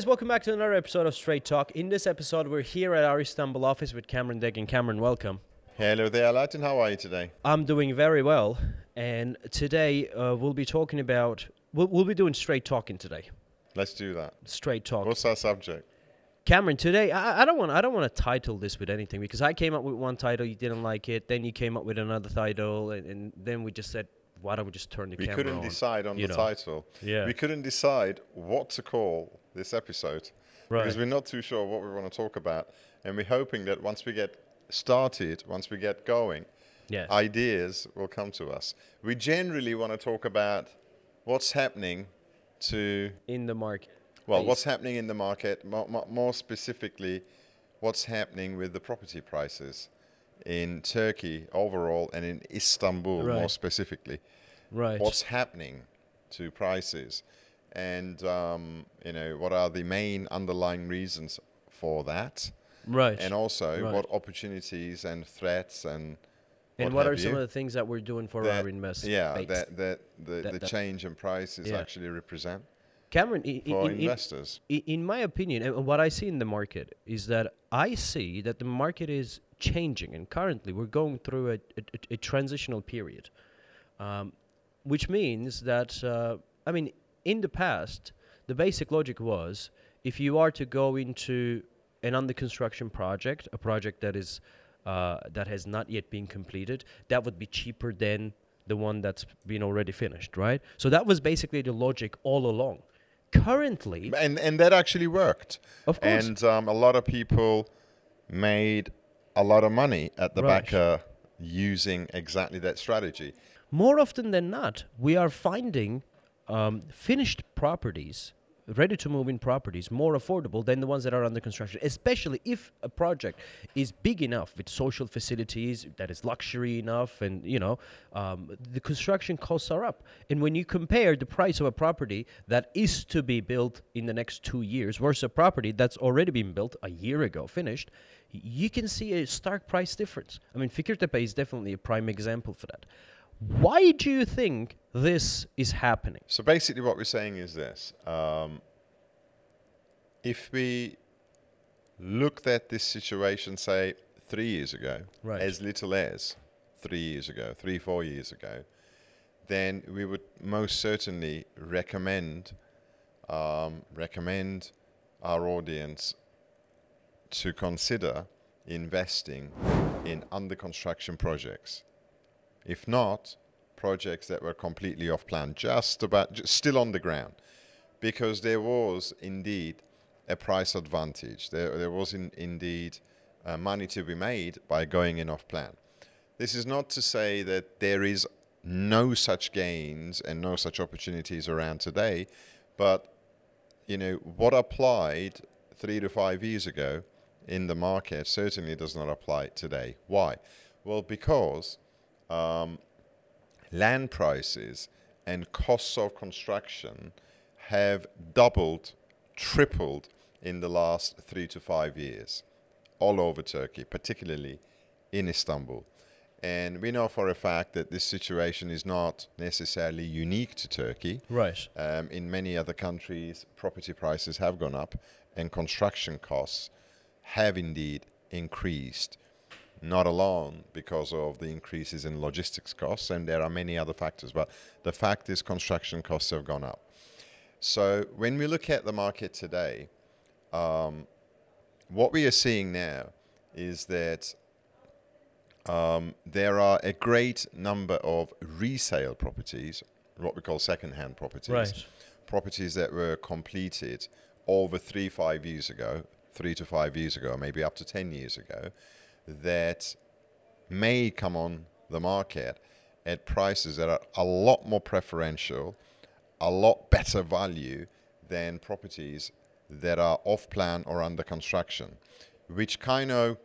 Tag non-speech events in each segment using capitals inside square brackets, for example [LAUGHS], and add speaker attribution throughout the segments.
Speaker 1: guys, welcome back to another episode of Straight Talk. In this episode, we're here at our Istanbul office with Cameron Deggin. Cameron, welcome.
Speaker 2: Hello there, Aladdin. How are you today?
Speaker 1: I'm doing very well, and today uh, we'll be talking about. We'll, we'll be doing straight talking today.
Speaker 2: Let's do that.
Speaker 1: Straight talk.
Speaker 2: What's our subject?
Speaker 1: Cameron, today I, I don't want I don't want to title this with anything because I came up with one title, you didn't like it, then you came up with another title, and, and then we just said, why don't we just turn the
Speaker 2: We
Speaker 1: camera on?
Speaker 2: We couldn't decide on the
Speaker 1: know.
Speaker 2: title.
Speaker 1: Yeah.
Speaker 2: We couldn't decide what to call this episode
Speaker 1: Right.
Speaker 2: because we're not too sure what we want to talk about, and we're hoping that once we get started, once we get going,
Speaker 1: Yeah.
Speaker 2: ideas will come to us. We generally want to talk about what's happening to
Speaker 1: in the market.
Speaker 2: Well, what's happening in the market, more, more specifically, what's happening with the property prices in Turkey overall and in Istanbul more specifically?
Speaker 1: Right.
Speaker 2: What's happening to prices? And, um, you know, what are the main underlying reasons for that?
Speaker 1: right.
Speaker 2: And also,
Speaker 1: Right.
Speaker 2: what opportunities and threats and
Speaker 1: and
Speaker 2: what
Speaker 1: are some
Speaker 2: you
Speaker 1: of the things that we're doing for
Speaker 2: that-
Speaker 1: our investors?
Speaker 2: Yeah, that, that the,
Speaker 1: That-
Speaker 2: the
Speaker 1: that-
Speaker 2: change in prices
Speaker 1: Yeah.
Speaker 2: actually represent
Speaker 1: Cameron,
Speaker 2: for
Speaker 1: in, in,
Speaker 2: investors.
Speaker 1: In my opinion, and what I see in the market is that I see that the market is changing, and currently we're going through a, a, a- a transitional period, um, which means that uh, I mean, in the past, the basic logic was if you are to go into an under construction project, a project that is uh, that has not yet been completed, that would be cheaper than the one that's been already finished, right? So that was basically the logic all along. Currently,
Speaker 2: and and that actually worked.
Speaker 1: Of course.
Speaker 2: And um, a lot of people made a lot of money at the
Speaker 1: Right.
Speaker 2: back uh, using exactly that strategy.
Speaker 1: more often than not, we are finding um, finished properties, ready to move in properties, more affordable than the ones that are under construction, especially if a project is big enough with social facilities, that is luxury enough, and you know, um, the construction costs are up. And when you compare the price of a property that is to be built in the next two years versus a property that's already been built a year ago, finished, you can see a stark price difference. I mean, Fikirtepe is definitely a prime example for that. Why do you think this is happening?
Speaker 2: So basically, what we're saying is this: um, if we looked at this situation, say three years ago,
Speaker 1: Right.
Speaker 2: as little as three years ago, three four years ago, then we would most certainly recommend um, recommend our audience to consider investing in under construction projects. If not, projects that were completely off plan, just about, just still on the ground, because there was indeed a price advantage. There, there was in, indeed uh, money to be made by going in off plan. This is not to say that there is no such gains and no such opportunities around today, but you know what applied three to five years ago in the market certainly does not apply today. Why? Well, because um, land prices and costs of construction have doubled, tripled in the last three to five years, all over Turkey, particularly in Istanbul. And we know for a fact that this situation is not necessarily unique to Turkey.
Speaker 1: Right.
Speaker 2: Um, in many other countries, property prices have gone up and construction costs have indeed increased. Not alone because of the increases in logistics costs, and there are many other factors, but the fact is construction costs have gone up. So when we look at the market today, um, what we are seeing now is that um, there are a great number of resale properties, what we call second-hand properties,
Speaker 1: Right.
Speaker 2: properties that were completed over three, five years ago, three to five years ago, maybe up to 10 years ago, that may come on the market at prices that are a lot more preferential, a lot better value than properties that are off plan or under construction, which kind of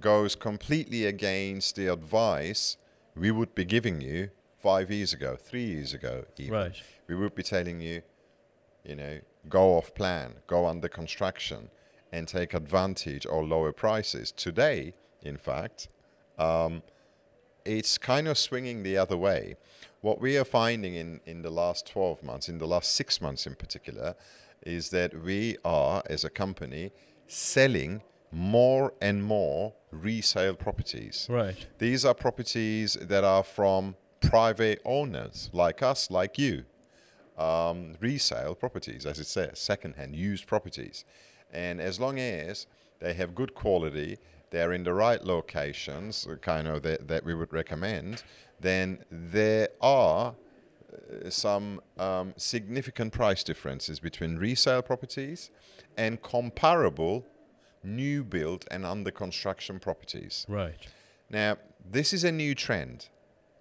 Speaker 2: goes completely against the advice we would be giving you five years ago, three years ago, even.
Speaker 1: Right.
Speaker 2: We would be telling you, you know, go off plan, go under construction, and take advantage of lower prices. Today, in fact, um, it's kind of swinging the other way. What we are finding in, in the last 12 months, in the last six months in particular, is that we are, as a company, selling more and more resale properties.
Speaker 1: Right.
Speaker 2: These are properties that are from private owners like us, like you. Um, resale properties, as it says, second-hand, used properties. And as long as they have good quality, they're in the right locations, kind of that, that we would recommend, then there are uh, some um, significant price differences between resale properties and comparable new build and under construction properties.
Speaker 1: Right.
Speaker 2: Now, this is a new trend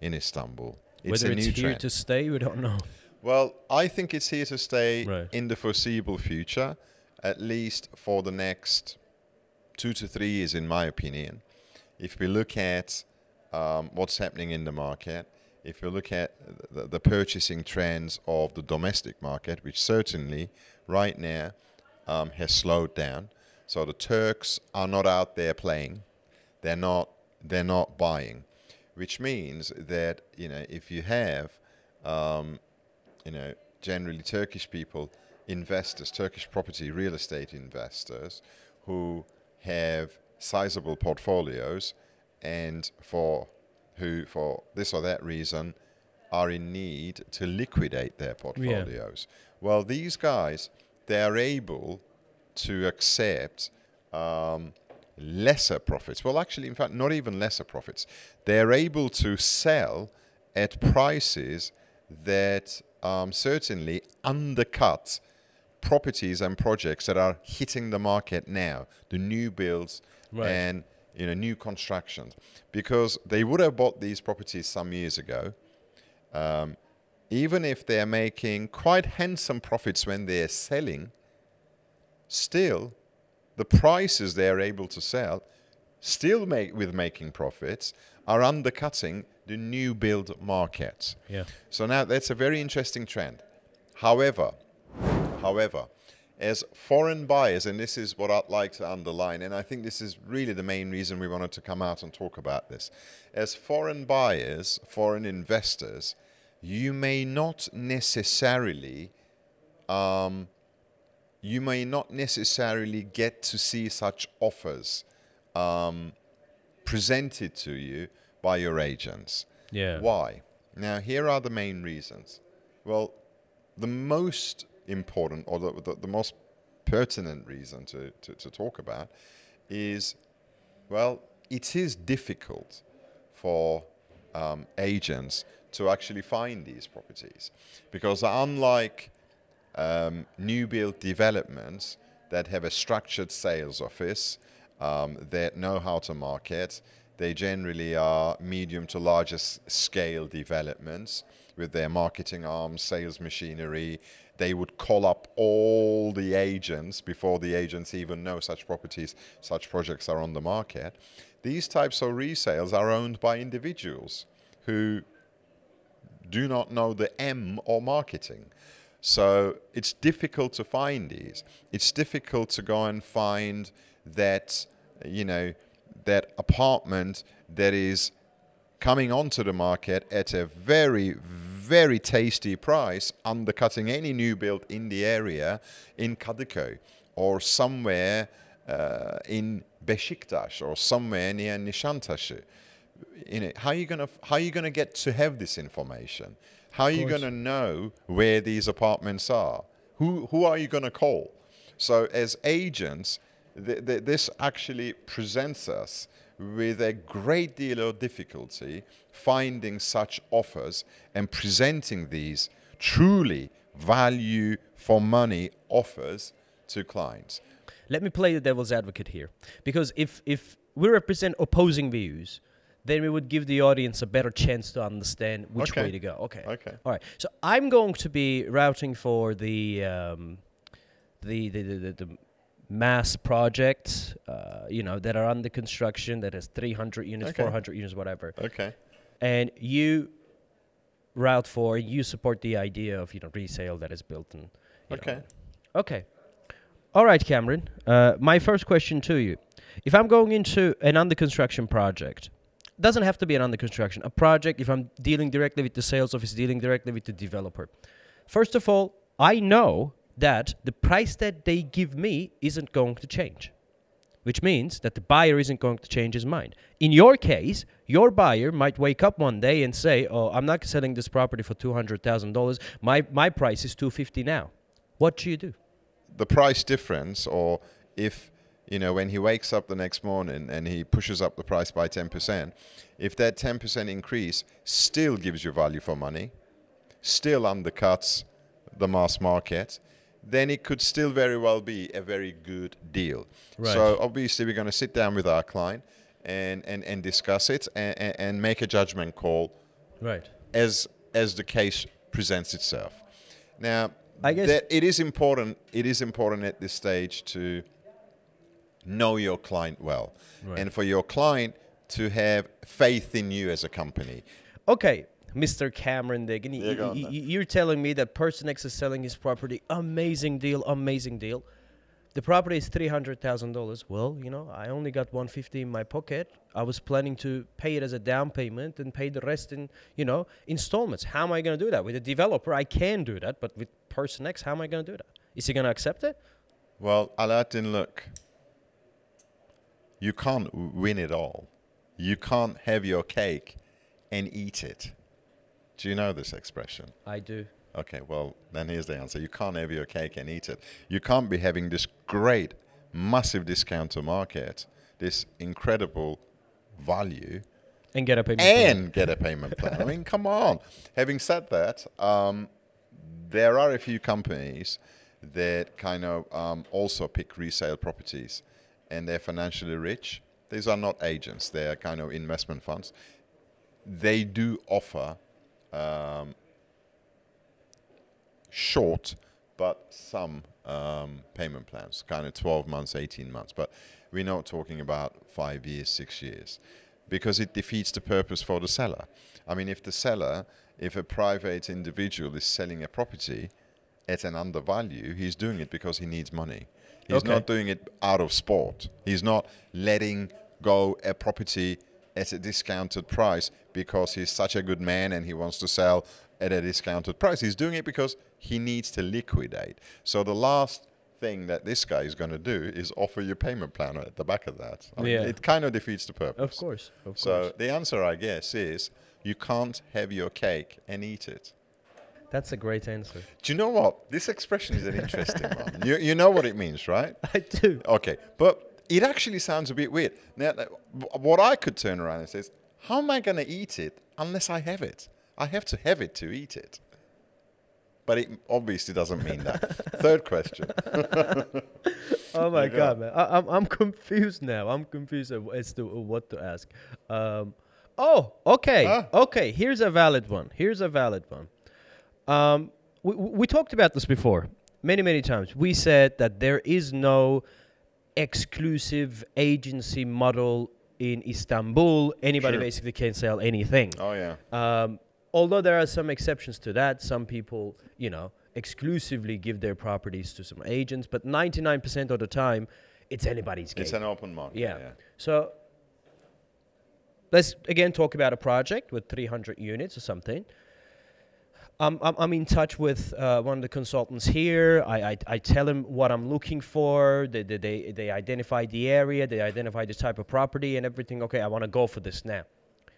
Speaker 2: in Istanbul. It's
Speaker 1: Whether
Speaker 2: a
Speaker 1: it's here
Speaker 2: trend.
Speaker 1: to stay, we don't know.
Speaker 2: Well, I think it's here to stay
Speaker 1: Right.
Speaker 2: in the foreseeable future, at least for the next two to three years, in my opinion. If we look at um, what's happening in the market, if we look at the, the purchasing trends of the domestic market, which certainly right now um, has slowed down, so the Turks are not out there playing, they're not they're not buying, which means that you know if you have um, you know, generally Turkish people, investors, Turkish property real estate investors who have sizable portfolios and for who for this or that reason are in need to liquidate their portfolios. Well, these guys, they are able to accept um, lesser profits. Well, actually, in fact, not even lesser profits. They're able to sell at prices that um, certainly undercut properties and projects that are hitting the market now, the new builds
Speaker 1: Right.
Speaker 2: and you know new constructions, because they would have bought these properties some years ago. Um, even if they're making quite handsome profits when they're selling, still the prices they're able to sell, still make with making profits, are undercutting the new build market.
Speaker 1: Yeah.
Speaker 2: So now that's a very interesting trend. However, however, as foreign buyers, and this is what I'd like to underline, and I think this is really the main reason we wanted to come out and talk about this. As foreign buyers, foreign investors, you may not necessarily um, you may not necessarily get to see such offers um, presented to you by your agents.
Speaker 1: Yeah.
Speaker 2: Why? Now, here are the main reasons. Well, the most important or the, the, the most pertinent reason to, to, to talk about is well, it is difficult for um, agents to actually find these properties because unlike um, new build developments that have a structured sales office um, that know how to market. They generally are medium to larger scale developments with their marketing arms, sales machinery. They would call up all the agents before the agents even know such properties, such projects are on the market. These types of resales are owned by individuals who do not know the M or marketing. So it's difficult to find these. It's difficult to go and find that, you know, that apartment that is coming onto the market at a very, very tasty price, undercutting any new build in the area in Kadıköy or somewhere uh, in Beşiktaş or somewhere near Nişantaşı you know, how are you gonna how are you gonna get to have this information? How are you gonna know where these apartments are? Who who are you gonna call? So as agents, th- th- this actually presents us with a great deal of difficulty finding such offers and presenting these truly value for money offers to clients.
Speaker 1: Let me play the devil's advocate here, because if if we represent opposing views, then we would give the audience a better chance to understand which
Speaker 2: Okay.
Speaker 1: way to go. Okay.
Speaker 2: Okay.
Speaker 1: All right. So I'm going to be rooting for the um, the, the, the, the, the mass projects, uh, you know, that are under construction, that has 300 units,
Speaker 2: Okay.
Speaker 1: 400 units, whatever.
Speaker 2: Okay.
Speaker 1: And you root for, you support the idea of, you know, resale that is built and. you know.
Speaker 2: Okay.
Speaker 1: Okay. All right, Cameron. Uh, my first question to you: If I'm going into an under construction project, doesn't have to be an under construction, a project. If I'm dealing directly with the sales office, dealing directly with the developer. First of all, I know that the price that they give me isn't going to change, which means that the buyer isn't going to change his mind. In your case, your buyer might wake up one day and say, "Oh, I'm not selling this property for two hundred thousand dollars. My my price is two fifty now." What do you do?
Speaker 2: the price difference, or if you know when he wakes up the next morning and he pushes up the price by ten percent, if that ten percent increase still gives you value for money, still undercuts the mass market, then it could still very well be a very good deal.
Speaker 1: Right.
Speaker 2: So obviously we're going to sit down with our client and, and, and discuss it and, and, and make a judgment call
Speaker 1: Right.
Speaker 2: as as the case presents itself. Now,
Speaker 1: I guess-
Speaker 2: that it is important. It is important at this stage to know your client well,
Speaker 1: Right.
Speaker 2: and for your client to have faith in you as a company.
Speaker 1: Okay, Mr. Cameron Dick, and y-
Speaker 2: Yeah,
Speaker 1: y- y- you're telling me that Person X is selling his property. Amazing deal, amazing deal. The property is three hundred thousand dollars. Well, you know, I only got one fifty in my pocket. I was planning to pay it as a down payment and pay the rest in, you know, installments. How am I going to do that with a developer? I can do that, but with Person X, how am I going to do that? Is he going to accept it?
Speaker 2: Well, Aladdin, look, you can't win it all. You can't have your cake and eat it. Do you know this expression?
Speaker 1: I do.
Speaker 2: Okay, well, then here's the answer. You can't have your cake and eat it. You can't be having this great, massive discounter market, this incredible value,
Speaker 1: And get a payment. plan.
Speaker 2: and get a payment plan. I mean, come on. Having said that, um, there are a few companies that kind of um, also pick resale properties and they're financially rich. These are not agents, they're kind of investment funds. They do offer um, short but some um, payment plans, kind of 12 months, 18 months. But we're not talking about five years, six years, because it defeats the purpose for the seller. I mean, if the seller, if a private individual is selling a property at an undervalue, he's doing it because he needs money. He's
Speaker 1: Okay.
Speaker 2: not doing it out of sport. He's not letting go a property at a discounted price because he's such a good man and he wants to sell at a discounted price. He's doing it because he needs to liquidate. So the last thing that this guy is going to do is offer you payment plan at the back of that. I mean,
Speaker 1: Yeah.
Speaker 2: It kind of defeats the purpose.
Speaker 1: Of course. Of
Speaker 2: So
Speaker 1: course.
Speaker 2: the answer, I guess, is you can't have your cake and eat it.
Speaker 1: That's a great answer.
Speaker 2: Do you know what? This expression is an interesting one. You, you know what it means, right? [LAUGHS]
Speaker 1: I do.
Speaker 2: Okay, but it actually sounds a bit weird. Now, what I could turn around and say is, how am I going to eat it unless I have it? I have to have it to eat it. But it obviously doesn't mean that. [LAUGHS] Third question. [LAUGHS]
Speaker 1: Oh my [LAUGHS] god, man! I, I'm I'm confused now. I'm confused as- to what to ask. Um, oh, okay,
Speaker 2: Ah.
Speaker 1: okay. Here's a valid one. Here's a valid one. Um, we we talked about this before many many times. We said that there is no exclusive agency model in Istanbul. Anybody
Speaker 2: Sure.
Speaker 1: basically can sell anything.
Speaker 2: Oh, yeah.
Speaker 1: Um, although there are some exceptions to that, some people, you know, exclusively give their properties to some agents, but 99% of the time, it's anybody's game.
Speaker 2: It's an open market.
Speaker 1: yeah. So let's again talk about a project with 300 units or something. I'm, I'm, in touch with uh, one of the consultants here. I, I, I tell him what I'm looking for. They, they, they, they identify the area, they identify the type of property and everything. Okay, I want to go for this now.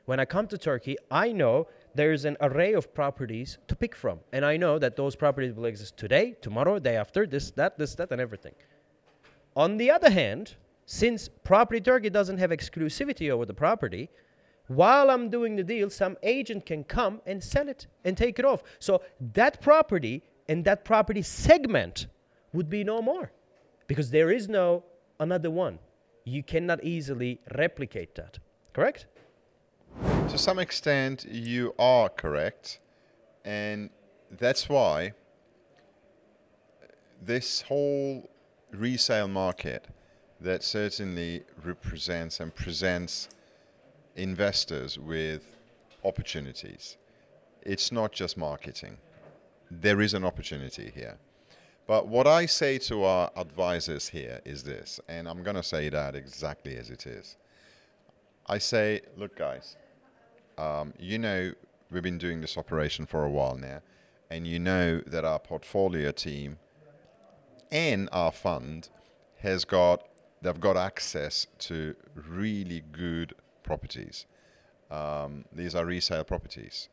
Speaker 1: When I come to Turkey, I know there's an array of properties to pick from. And I know that those properties will exist today, tomorrow, day after, this, that, this, that, and everything. On the other hand, since Property Turkey doesn't have exclusivity over the property, while I'm doing the deal, some agent can come and sell it and take it off. So that property and that property segment would be no more because there is no another one. You cannot easily replicate that. Correct?
Speaker 2: To some extent, you are correct. And that's why this whole resale market that certainly represents and presents investors with opportunities. It's not just marketing. There is an opportunity here. But what I say to our advisors here is this, and I'm going to say that exactly as it is. I say, look, guys, um, you know, we've been doing this operation for a while now, and you know that our portfolio team and our fund has got they've got access to really good properties. Um, these are resale properties.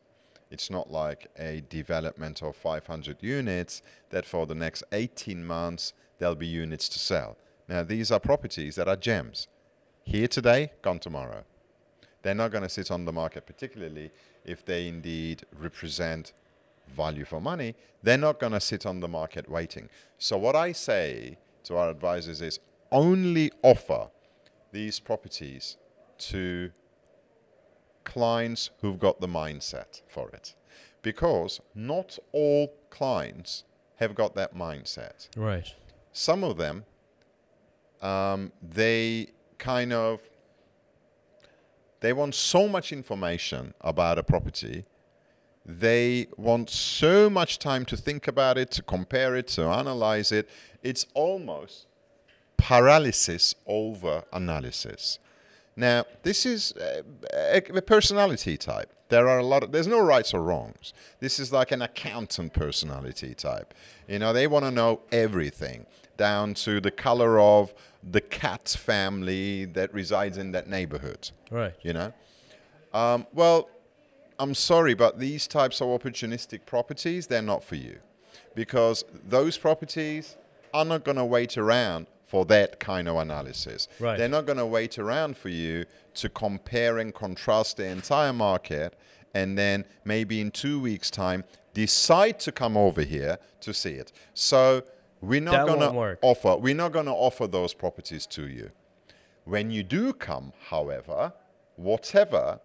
Speaker 2: It's not like a development of 500 units that for the next 18 months there'll be units to sell. Now, these are properties that are gems. Here today, gone tomorrow. They're not going to sit on the market, particularly if they indeed represent value for money. They're not going to sit on the market waiting. So, what I say to our advisors is only offer these properties to clients who've got the mindset for it. Because not all clients have got that mindset.
Speaker 1: Right.
Speaker 2: Some of them, um, they kind of they want so much information about a property they want so much time to think about it to compare it to analyze it it's almost paralysis over analysis now this is a, a personality type there are a lot of there's no rights or wrongs this is like an accountant personality type you know they want to know everything down to the color of the cat family that resides in that neighborhood.
Speaker 1: Right.
Speaker 2: You know? Um, well, I'm sorry, but these types of opportunistic properties, they're not for you. Because those properties are not going to wait around for that kind of analysis.
Speaker 1: Right.
Speaker 2: They're not going to wait around for you to compare and contrast the entire market and then maybe in two weeks' time decide to come over here to see it. So we're not going to offer. We're not going to offer those properties to you. When you do come, however, whatever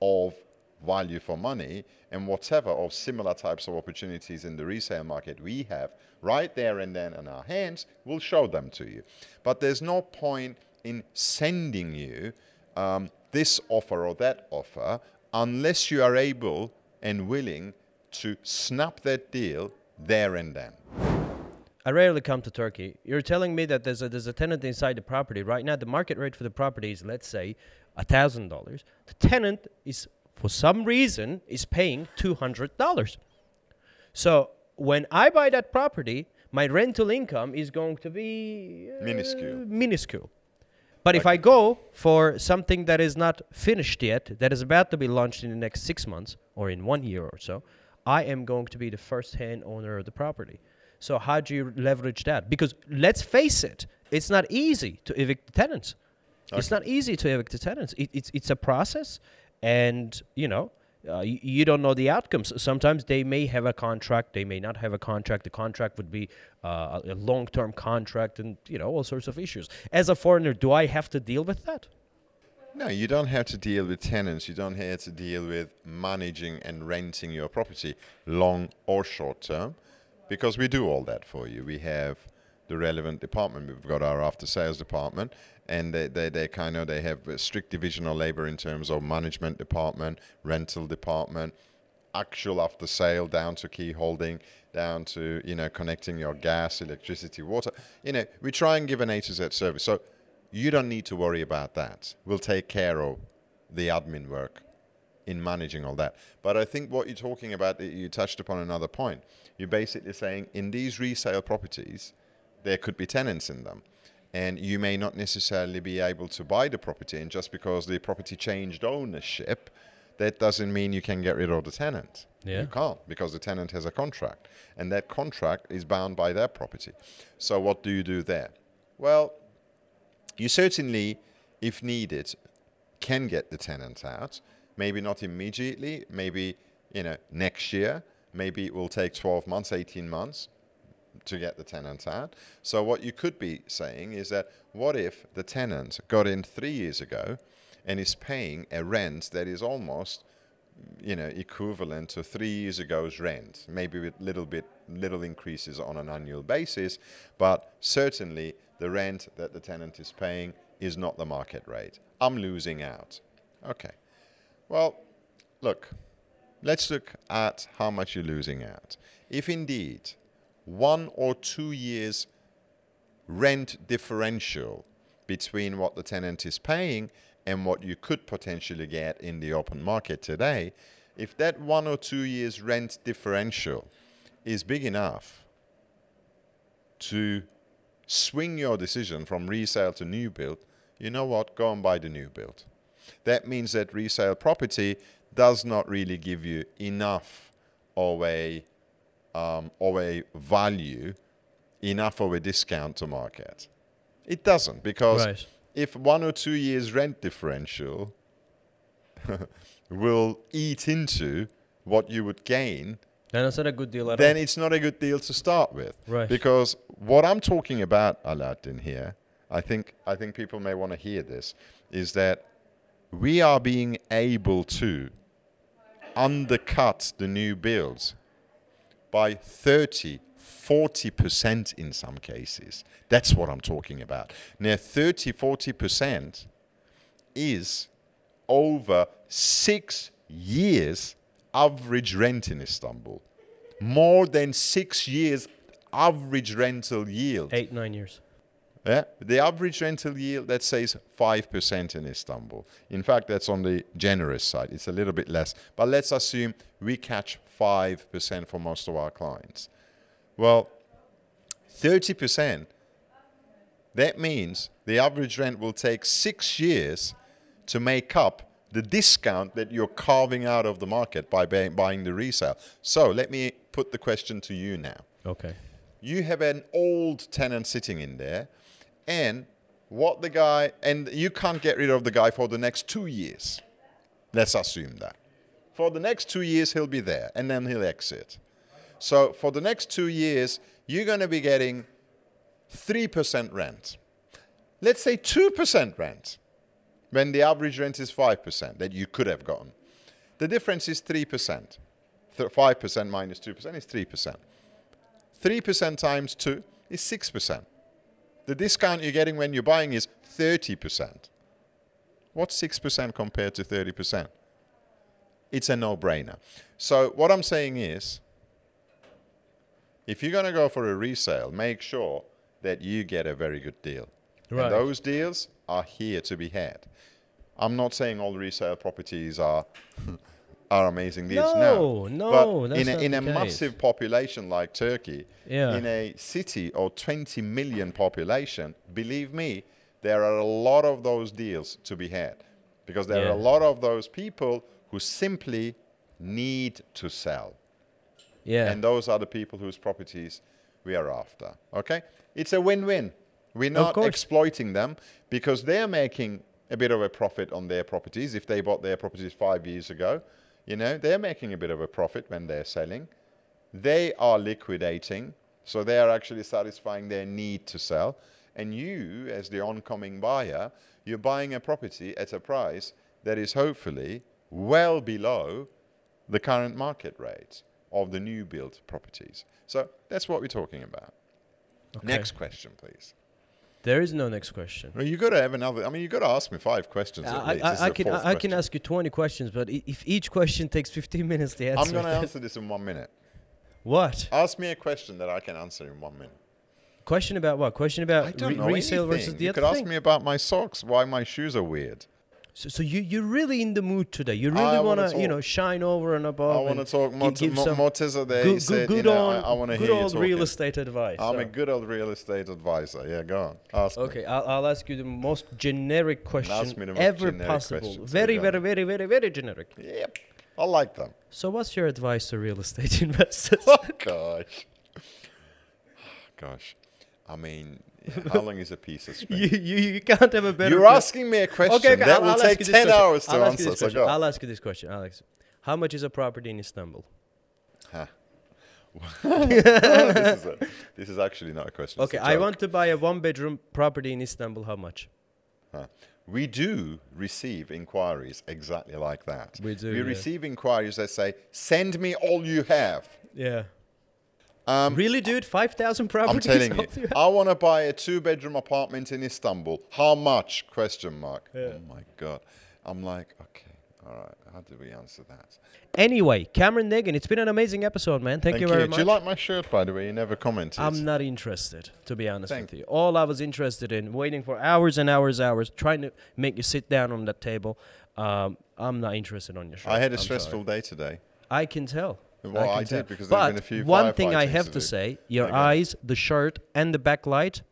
Speaker 2: of value for money and whatever of similar types of opportunities in the resale market we have right there and then in our hands, we'll show them to you. But there's no point in sending you um, this offer or that offer unless you are able and willing to snap that deal there and then.
Speaker 1: I rarely come to Turkey. You're telling me that there's a there's a tenant inside the property right now. The market rate for the property is let's say a thousand dollars. The tenant is for some reason is paying two hundred dollars. So when I buy that property, my rental income is going to be uh,
Speaker 2: Minuscule.
Speaker 1: Minuscule. But if I go for something that is not finished yet, that is about to be launched in the next six months or in one year or so, I am going to be the first hand owner of the property. So how do you leverage that? Because let's face it, it's not easy to evict the tenants. It's not easy to evict the tenants. It, it's it's a process, and you know. Uh, you, don't know the outcomes. Sometimes they may have a contract, they may not have a contract. The contract would be uh, a a long-term contract, and you know all sorts of issues. As a foreigner, do I have to deal with that?
Speaker 2: No, you don't have to deal with tenants. You don't have to deal with managing and renting your property, long or short term, because we do all that for you. We have the relevant department. We've got our after sales department, and they, they, they kind of they have strict division of labor in terms of management department, rental department, actual after sale down to key holding, down to you know connecting your gas, electricity, water. You know, we try and give an A to Z service. So you don't need to worry about that. We'll take care of the admin work in managing all that. But I think what you're talking about, you touched upon another point. You're basically saying in these resale properties, there could be tenants in them. And you may not necessarily be able to buy the property, and just because the property changed ownership, that doesn't mean you can get rid of the tenant.
Speaker 1: Yeah.
Speaker 2: You can't because the tenant has a contract, and that contract is bound by their property. So, what do you do there? Well, you certainly, if needed, can get the tenant out. Maybe not immediately, maybe you know next year. Maybe it will take 12 months, 18 months to get the tenant out. So what you could be saying is that what if the tenant got in three years ago and is paying a rent that is almost you know equivalent to three years ago's rent? Maybe with little bit little increases on an annual basis but certainly the rent that the tenant is paying is not the market rate. I'm losing out. Okay. Well look let's look at how much you're losing out. If indeed one or two years rent differential between what the tenant is paying and what you could potentially get in the open market today, if that one or two years rent differential is big enough to swing your decision from resale to new build, you know what? Go and buy the new build. That means that resale property does not really give you enough of a um, of a value, enough of a discount to market. It doesn't because
Speaker 1: Right.
Speaker 2: if one or two years rent differential [LAUGHS] will eat into what you would gain,
Speaker 1: Then it's not a good deal at
Speaker 2: then
Speaker 1: all.
Speaker 2: it's not a good deal to start with.
Speaker 1: Right.
Speaker 2: Because what I'm talking about, Aladdin, here, I think I think people may want to hear this, is that we are being able to undercut the new builds by 30, 40% in some cases. That's what I'm talking about. Now, 30, 40% is over six years average rent in Istanbul. More than six years average rental yield.
Speaker 1: Eight, nine years.
Speaker 2: Yeah, the average rental yield that says five percent in Istanbul. In fact, that's on the generous side. It's a little bit less, but let's assume we catch five percent for most of our clients. Well, thirty percent. That means the average rent will take six years to make up the discount that you're carving out of the market by buy- buying the resale. So let me put the question to you now
Speaker 1: Okay.
Speaker 2: you have an old tenant sitting in there and what the guy and you can't get rid of the guy for the next two years let's assume that for the next two years he'll be there and then he'll exit so for the next two years you're going to be getting 3% rent let's say 2% rent when the average rent is 5% that you could have gotten the difference is 3% 5% minus 2% is 3% 3% times 2 is 6%. The discount you're getting when you're buying is 30%. What's 6% compared to 30%? It's a no brainer. So, what I'm saying is if you're going to go for a resale, make sure that you get a very good deal.
Speaker 1: Right.
Speaker 2: And those deals are here to be had. I'm not saying all resale properties are [LAUGHS] are amazing deals.
Speaker 1: No, no,
Speaker 2: but
Speaker 1: that's
Speaker 2: in a, in a massive population like Turkey,
Speaker 1: Yeah.
Speaker 2: in a city of 20 million population, believe me, there are a lot of those deals to be had because there are a lot of those people who simply need to sell.
Speaker 1: Yeah.
Speaker 2: And those are the people whose properties we are after. Okay? It's a win win. We're not exploiting them because they're making a bit of a profit on their properties. If they bought their properties five years ago, you know, they're making a bit of a profit when they're selling. They are liquidating, so they are actually satisfying their need to sell. And you, as the oncoming buyer, you're buying a property at a price that is hopefully well below the current market rates of the new built properties. So that's what we're talking about.
Speaker 1: Okay.
Speaker 2: Next question, please.
Speaker 1: There is no next question.
Speaker 2: Well, you got to have another. I mean, you got to ask me five questions. at
Speaker 1: I,
Speaker 2: least.
Speaker 1: I, I can I, I can ask you 20 questions, but if each question takes 15 minutes to answer,
Speaker 2: I'm going to answer this in one minute. [LAUGHS]
Speaker 1: what
Speaker 2: Ask me a question that I can answer in one minute.
Speaker 1: question about what? Question about re- resale
Speaker 2: anything.
Speaker 1: versus the
Speaker 2: you
Speaker 1: other
Speaker 2: could ask me about my socks. Why my shoes are weird.
Speaker 1: So, so you you're really in the mood today. You really want
Speaker 2: wanna
Speaker 1: you know shine over and above.
Speaker 2: I want to talk more.
Speaker 1: give
Speaker 2: Mo-
Speaker 1: some
Speaker 2: Morteza there.
Speaker 1: good,
Speaker 2: said,
Speaker 1: good,
Speaker 2: you know,
Speaker 1: on
Speaker 2: I, I want to hear you
Speaker 1: old
Speaker 2: talking.
Speaker 1: real estate advice.
Speaker 2: I'm
Speaker 1: so.
Speaker 2: a good old real estate advisor. Yeah, go on. Ask me.
Speaker 1: Okay, I'll, I'll ask you the most generic question
Speaker 2: me the most
Speaker 1: ever
Speaker 2: generic
Speaker 1: possible. Very, very, very, very, very generic.
Speaker 2: Yep. I like them.
Speaker 1: So, what's your advice to real estate [LAUGHS] investors?
Speaker 2: Oh gosh. [SIGHS] Gosh. I mean, how long is a piece of [LAUGHS] string?
Speaker 1: you, you, you can't have a better.
Speaker 2: You're asking me a question
Speaker 1: okay, okay,
Speaker 2: that
Speaker 1: I'll,
Speaker 2: will
Speaker 1: I'll
Speaker 2: take
Speaker 1: ask you
Speaker 2: 10
Speaker 1: this question.
Speaker 2: hours to
Speaker 1: I'll
Speaker 2: answer. So go.
Speaker 1: I'll ask you this question, Alex. How much is a property in Istanbul? [LAUGHS]
Speaker 2: this, is a, this is actually not a question.
Speaker 1: Okay,
Speaker 2: a
Speaker 1: I want to buy a one-bedroom property in Istanbul. How much?
Speaker 2: Huh. We do receive inquiries exactly like that.
Speaker 1: We do,
Speaker 2: We
Speaker 1: yeah.
Speaker 2: receive inquiries that say, "Send me all you have."
Speaker 1: Yeah.
Speaker 2: Um,
Speaker 1: really, dude? Five thousand
Speaker 2: I'm telling you,
Speaker 1: you?
Speaker 2: I want to buy a two-bedroom apartment in Istanbul. How much? Question mark.
Speaker 1: Yeah.
Speaker 2: Oh my god. I'm like, okay, all right. How do we answer that?
Speaker 1: Anyway, Cameron Deggin, it's been an amazing episode, man. Thank, you very
Speaker 2: Do
Speaker 1: much.
Speaker 2: you like my shirt, by the way? You never commented.
Speaker 1: I'm not interested, to be honest
Speaker 2: Thank
Speaker 1: with you. All I was interested in, waiting for hours and hours, hours, trying to make you sit down on that table. Um, I'm not interested on your shirt.
Speaker 2: I had a
Speaker 1: I'm
Speaker 2: stressful
Speaker 1: sorry.
Speaker 2: day today.
Speaker 1: I can tell.
Speaker 2: Well, I,
Speaker 1: tell.
Speaker 2: did because there's
Speaker 1: but
Speaker 2: been a few.
Speaker 1: one thing I have
Speaker 2: to
Speaker 1: say: your eyes, the shirt, and the backlight,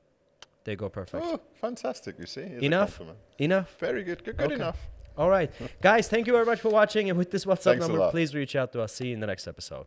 Speaker 1: they go perfect.
Speaker 2: Oh, fantastic! You see,
Speaker 1: Enough? Enough.
Speaker 2: Very good. Good, good
Speaker 1: Okay.
Speaker 2: enough.
Speaker 1: All right, guys. Thank you very much for watching. And with this WhatsApp
Speaker 2: Thanks
Speaker 1: number, please reach out to us. See you in the next episode.